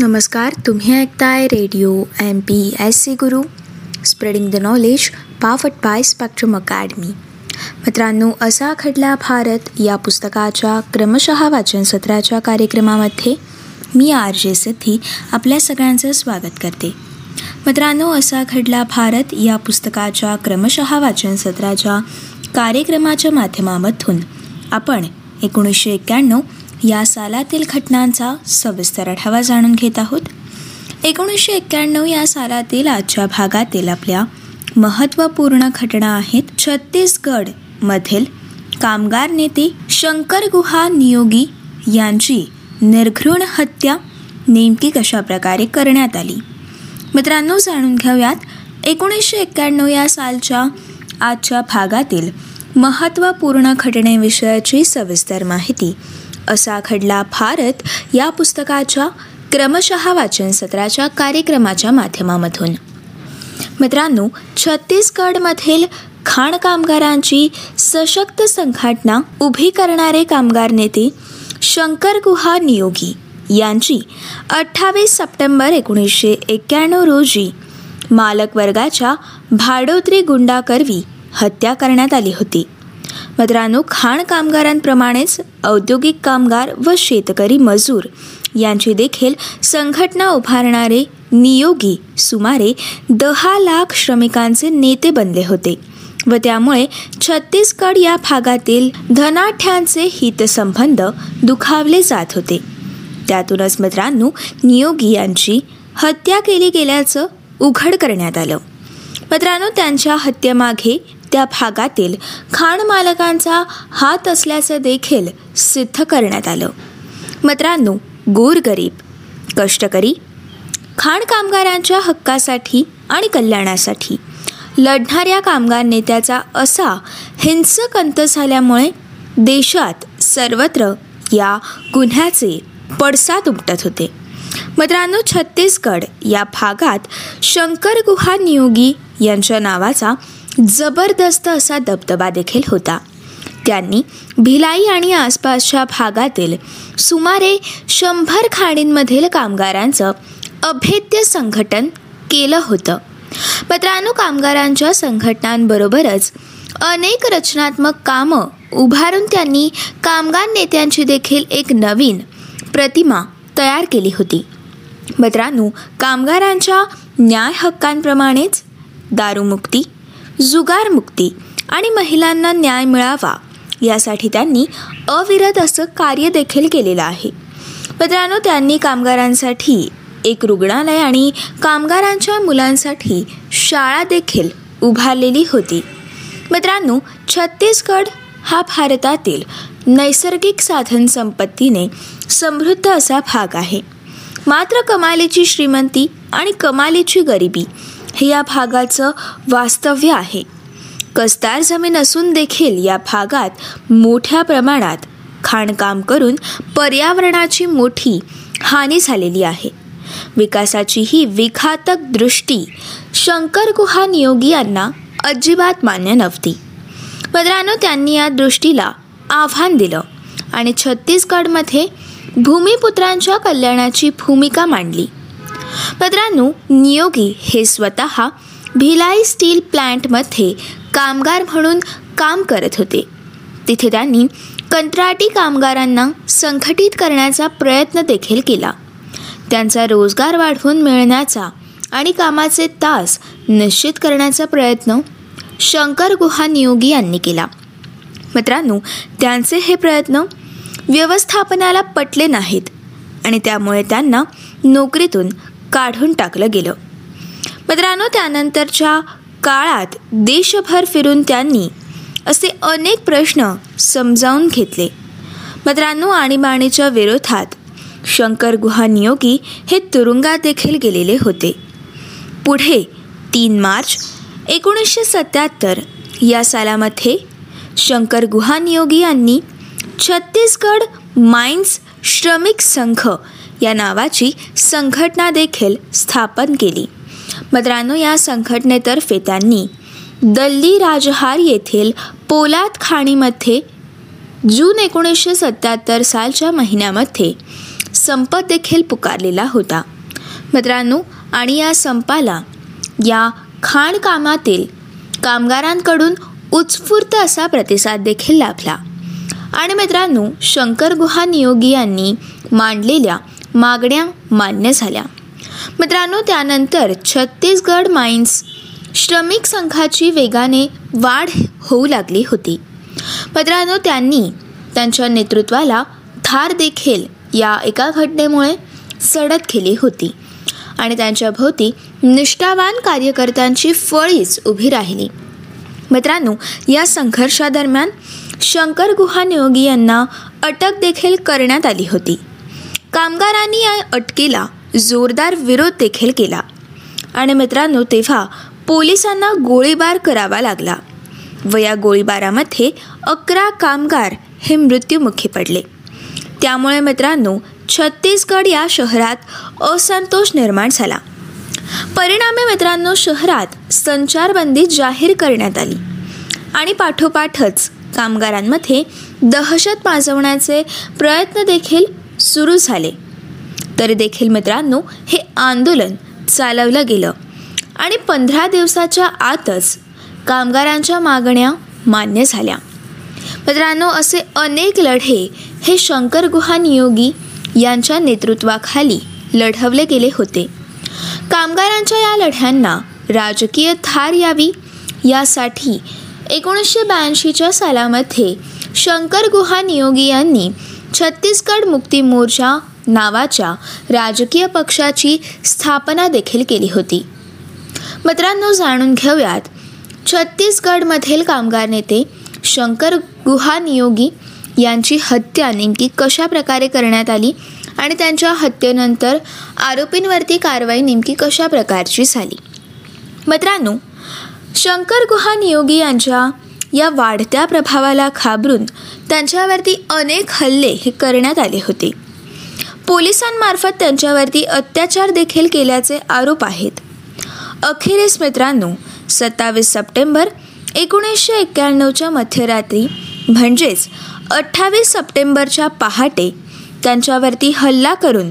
नमस्कार तुम्ही ऐकताय radio M P S C Guru. Spreading the knowledge पाफट by Spectrum Academy मित्रांनो असा खडला भारत या पुस्तकाच्या क्रमशः वाचन सत्राच्या कार्यक्रमामध्ये मी आर जे सिद्धी आपल्या सगळ्यांचं स्वागत करते. मित्रांनो असा घडला भारत या पुस्तकाच्या क्रमशः वाचन सत्राच्या कार्यक्रमाच्या माध्यमामधून आपण एकोणीसशे एक्क्याण्णव या सालातील घटनांचा सविस्तर आढावा जाणून घेत आहोत. एकोणीसशे एक्क्याण्णव या सालातील आजच्या भागातील आपल्या महत्त्वपूर्ण घटना आहेत छत्तीसगडमधील कामगार नेते शंकर गुहा नियोगी यांची निर्घृण हत्या नेमकी कशा प्रकारे करण्यात आली? मित्रांनो जाणून घेऊयात. एकोणीसशे एक्क्याण्णव या सालच्या आजच्या भागातील महत्त्वपूर्ण घटनेविषयाची सविस्तर माहिती. असा घडला भारत या पुस्तकाच्या क्रमशः वाचन सत्राच्या कार्यक्रमाच्या माध्यमामधून. मित्रांनो छत्तीसगडमधील खाण कामगारांची सशक्त संघटना उभी करणारे कामगार नेते शंकर गुहा नियोगी यांची अठ्ठावीस सप्टेंबर एकोणीसशे एक्क्याण्णव रोजी मालक वर्गाच्या भाडोत्री गुंडाकरवी हत्या करण्यात आली होती. मित्रांनो खाण कामगारांप्रमाणेच औद्योगिक कामगार व शेतकरी मजूर. यांची देखील संघटना उभारणारे नियोगी सुमारे दहा लाख श्रमिकांचे नेते बनले होते व त्यामुळे छत्तीसगड या भागातील धनाढ्यांचे हितसंबंध दुखावले जात होते. त्यातूनच मित्रांनो नियोगी यांची हत्या केली गेल्याचं उघड करण्यात आलं. मित्रांनो त्यांच्या हत्येमागे त्या भागातील खाण मालकांचा हात असल्याचं देखील सिद्ध करण्यात आलं. मित्रांनो गोरगरीब कष्टकरी खाण कामगारांच्या हक्कासाठी आणि कल्याणासाठी लढणाऱ्या कामगार नेत्याचा असा हिंसक अंत झाल्यामुळे देशात सर्वत्र या गुन्ह्याचे पडसाद उमटत होते. मित्रांनो छत्तीसगड या भागात शंकर गुहा नियोगी यांच्या नावाचा जबरदस्त असा दबदबा देखील होता. त्यांनी भिलाई आणि आसपासच्या भागातील सुमारे शंभर खाणींमधील कामगारांचं अभेद्य संघटन केलं होतं. पत्रानु कामगारांच्या संघटनांबरोबरच अनेक रचनात्मक कामं उभारून त्यांनी कामगार नेत्यांची देखील एक नवीन प्रतिमा तयार केली होती. मित्रांनो कामगारांच्या न्याय हक्कांप्रमाणेच दारूमुक्ती जुगारमुक्ती आणि महिलांना न्याय मिळावा यासाठी त्यांनी अविरत असं कार्य देखील केलेलं आहे. मित्रांनो त्यांनी कामगारांसाठी एक रुग्णालय आणि कामगारांच्या मुलांसाठी शाळा देखील उभारलेली होती. मित्रांनो छत्तीसगड हा भारतातील नैसर्गिक साधन संपत्तीने समृद्ध असा भाग आहे. मात्र कमालीची श्रीमंती आणि कमालीची गरिबी हे या भागाचं वास्तव्य आहे. कसदार जमीन असून देखील या भागात मोठ्या प्रमाणात खाणकाम करून पर्यावरणाची मोठी हानी झालेली आहे. विकासाची ही विघातक दृष्टी शंकर गुहा नियोगी यांना अजिबात मान्य नव्हती. मित्रांनो त्यांनी या दृष्टीला आव्हान दिलं आणि छत्तीसगडमध्ये भूमिपुत्रांच्या कल्याणाची भूमिका मांडली. मित्रांनो नियोगी हे स्वतः भिलाई स्टील प्लांटमध्ये कामगार म्हणून काम करत होते. तिथे त्यांनी कंत्राटी कामगारांना संघटित करण्याचा प्रयत्न देखील केला. त्यांचा रोजगार वाढवून मिळण्याचा आणि कामाचे तास निश्चित करण्याचा प्रयत्न शंकर गुहा नियोगी यांनी केला. मित्रांनो त्यांचे हे प्रयत्न व्यवस्थापनाला पटले नाहीत आणि त्यामुळे त्यांना नोकरीतून काढून टाकलं गेलं. मित्रांनो त्यानंतरच्या काळात देशभर फिरून त्यांनी असे अनेक प्रश्न समजावून घेतले. मित्रांनो आणीबाणीच्या विरोधात शंकर गुहा नियोगी हे तुरुंगात देखील गेलेले होते. पुढे तीन मार्च एकोणीसशे सत्याहत्तर या सालामध्ये शंकर गुहा नियोगी यांनी छत्तीसगड माइन्स श्रमिक संघ या नावाची संघटना देखील स्थापन केली. मित्रांनो या संघटनेतर्फे त्यांनी दल्ली राजहार येथील पोलाद खाणीमध्ये जून एकोणीसशे सत्याहत्तर सालच्या महिन्यामध्ये संप देखील पुकारलेला होता. मित्रांनो आणि या संपाला या खाणकामातील कामगारांकडून उत्स्फूर्त असा प्रतिसाद देखील लाभला. आणि मित्रांनो शंकर गुहा नियोगी यांनी मांडलेल्या मागण्या मान्य झाल्या. मित्रांनो त्यानंतर छत्तीसगड माइन्स श्रमिक संघाची वेगाने वाढ होऊ लागली होती. मित्रांनो त्यांनी त्यांच्या नेतृत्वाला धार देखील या एका घटनेमुळे सडत केली होती आणि त्यांच्या भोवती निष्ठावान कार्यकर्त्यांची फळीच उभी राहिली. मित्रांनो या संघर्षादरम्यान शंकर गुहा नियोगी यांना अटक देखील करण्यात आली होती. कामगारांनी या अटकेला जोरदार विरोध देखील केला. आणि मित्रांनो तेव्हा पोलिसांना गोळीबार करावा लागला व या गोळीबारामध्ये अकरा कामगार हे मृत्युमुखी पडले. त्यामुळे मित्रांनो छत्तीसगड या शहरात असंतोष निर्माण झाला. परिणामी मित्रांनो शहरात संचारबंदी जाहीर करण्यात आली आणि पाठोपाठच कामगारांमध्ये दहशत माजवण्याचे प्रयत्न देखील सुरू झाले. तरी देखील मित्रांनो हे आंदोलन चालवलं गेलं. आणि पंधरा दिवसाच्या आतच कामगारांच्या मागण्या मान्य झाल्या. मित्रांनो असे अनेक लढे हे शंकर गुहा नियोगी यांच्या नेतृत्वाखाली लढवले गेले होते. कामगारांच्या या लढ्यांना राजकीय थार यावी यासाठी एकोणीसशे ब्याऐंशीच्या सालामध्ये शंकर गुहा नियोगी यांनी छत्तीसगड मुक्ती मोर्चा नावाच्या राजकीय पक्षाची स्थापना देखील केली होती. मित्रांनो जाणून घेऊयात. छत्तीसगडमधील कामगार नेते शंकर गुहा नियोगी यांची हत्या नेमकी कशा प्रकारे करण्यात आली आणि त्यांच्या हत्येनंतर आरोपींवरती कारवाई नेमकी कशा प्रकारची झाली? मित्रांनो शंकर गुहा नियोगी यांच्या या वाढत्या प्रभावाला घाबरून त्यांच्यावरती अनेक हल्ले हे करण्यात आले होते. पोलिसांमार्फत त्यांच्यावरती अत्याचार देखील केल्याचे आरोप आहेत. अखेरीस मित्रांनो सत्तावीस सप्टेंबर एकोणीसशे एक्क्याण्णवच्या मध्यरात्री म्हणजेच अठ्ठावीस सप्टेंबरच्या पहाटे त्यांच्यावरती हल्ला करून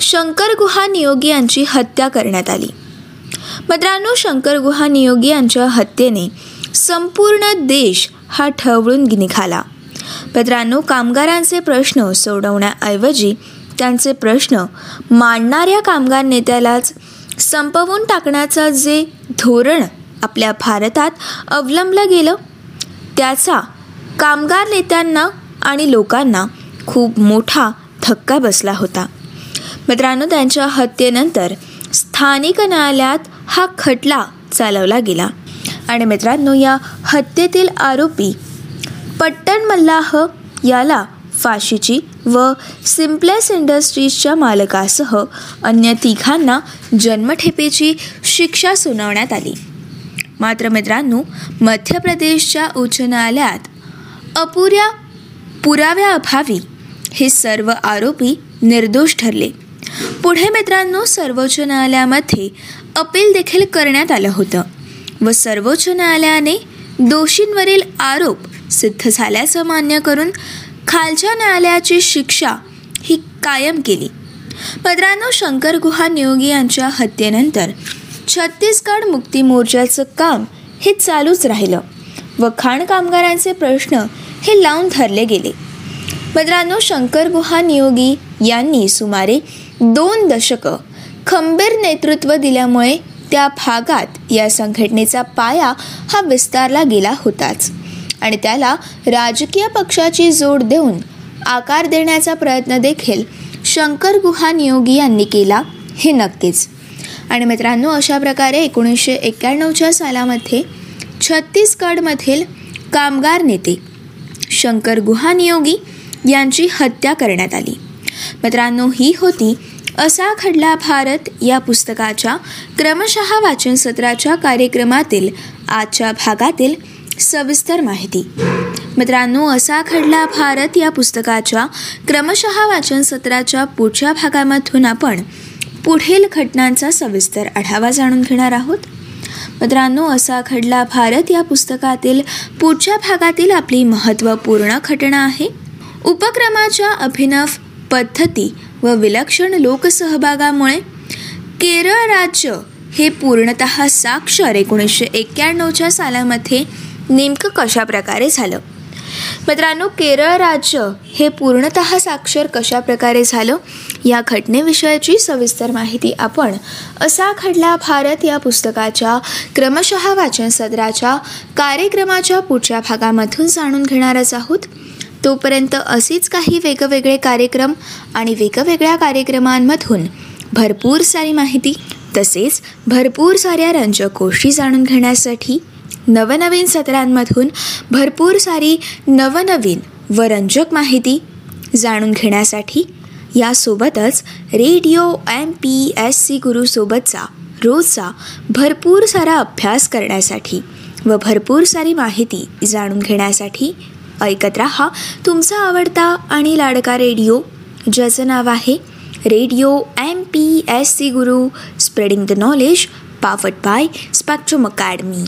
शंकर गुहा नियोगी यांची हत्या करण्यात आली. मित्रांनो शंकर गुहा नियोगी यांच्या हत्येने संपूर्ण देश हा ठवळून निघाला. मित्रांनो कामगारांचे प्रश्न सोडवण्याऐवजी त्यांचे प्रश्न मांडणाऱ्या कामगार नेत्यालाच संपवून टाकण्याचं जे धोरण आपल्या भारतात अवलंबलं गेलं त्याचा कामगार नेत्यांना आणि लोकांना खूप मोठा धक्का बसला होता. मित्रांनो त्यांच्या हत्येनंतर स्थानिक न्यायालयात हा खटला चालवला गेला. आणि मित्रांनो या हत्येतील आरोपी पट्टन मल्लाह याला फाशीची व सिम्प्लेस इंडस्ट्रीजच्या मालकासह अन्य तिघांना जन्मठेपेची शिक्षा सुनावण्यात आली. मात्र मित्रांनो मध्य प्रदेशच्या उच्च न्यायालयात अपुऱ्या पुराव्याअभावी हे सर्व आरोपी निर्दोष ठरले. पुढे मित्रांनो सर्वोच्च न्यायालयामध्ये अपील देखील करण्यात आलं होतं व सर्वोच्च न्यायालयाने दोषींवरील आरोप सिद्ध झाल्याचं मान्य करून खालच्या न्यायालयाची शिक्षा ही कायम केली. पदरानो शंकर गुहा नियोगी यांच्या हत्येनंतर छत्तीसगड मुक्ती मोर्चाचं काम हे चालूच राहिलं व खाण कामगारांचे प्रश्न हे लावून धरले गेले. मित्रांनो शंकर गुहा नियोगी यांनी सुमारे दोन दशकं खंबीर नेतृत्व दिल्यामुळे त्या भागात या संघटनेचा पाया हा विस्तारला गेला होताच. आणि त्याला राजकीय पक्षाची जोड देऊन आकार देण्याचा प्रयत्न देखील शंकर गुहा नियोगी यांनी केला हे नक्कीच. आणि मित्रांनो अशा प्रकारे एकोणीसशे एक्क्याण्णवच्या सालामध्ये छत्तीसगडमधील कामगार नेते शंकर गुहा नियोगी यांची हत्या करण्यात आली. मित्रांनो ही होती असा घडला भारत या पुस्तकाच्या क्रमशः वाचन सत्राच्या कार्यक्रमातील आजच्या भागातील सविस्तर माहिती. मित्रांनो असा घडला भारत या पुस्तकाच्या क्रमशः वाचन सत्राच्या पुढच्या भागामधून आपण पुढील घटनांचा सविस्तर आढावा जाणून घेणार आहोत. मित्रांनो असा घडला भारत या पुस्तकातील पुढच्या भागातील आपली महत्त्वपूर्ण घटना आहे. उपक्रमाच्या अभिनव पद्धती व विलक्षण लोकसहभागामुळे केरळ राज्य हे पूर्णत साक्षर एकोणीसशे एक्क्याण्णवच्या सालामध्ये नेमकं कशा प्रकारे झालं? मित्रांनो केरळ राज्य हे पूर्णत साक्षर कशा प्रकारे झालं? या घटनेविषयाची सविस्तर माहिती आपण असा खडला भारत या पुस्तकाच्या क्रमशः वाचन सदराच्या कार्यक्रमाच्या पुढच्या भागामधून जाणून घेणारच आहोत. तोपर्यंत असेच काही वेगवेगळे कार्यक्रम आणि वेगवेगळ्या कार्यक्रमांमधून भरपूर सारी माहिती तसेच भरपूर साऱ्या रंजक गोष्टी जाणून घेण्यासाठी नवनवीन सत्रांमधून भरपूर सारी नवनवीन व रंजक माहिती जाणून घेण्यासाठी यासोबतच radio M P S C गुरुसोबतचा रोजचा भरपूर सारा अभ्यास करण्यासाठी व भरपूर सारी माहिती जाणून घेण्यासाठी ऐकत रहा. तुमचा आवडता आणि लाडका रेडिओ ज्याचं नाव आहे radio M P S C Guru spreading the knowledge पावट बाय स्पॅक्ट्रम अकॅडमी.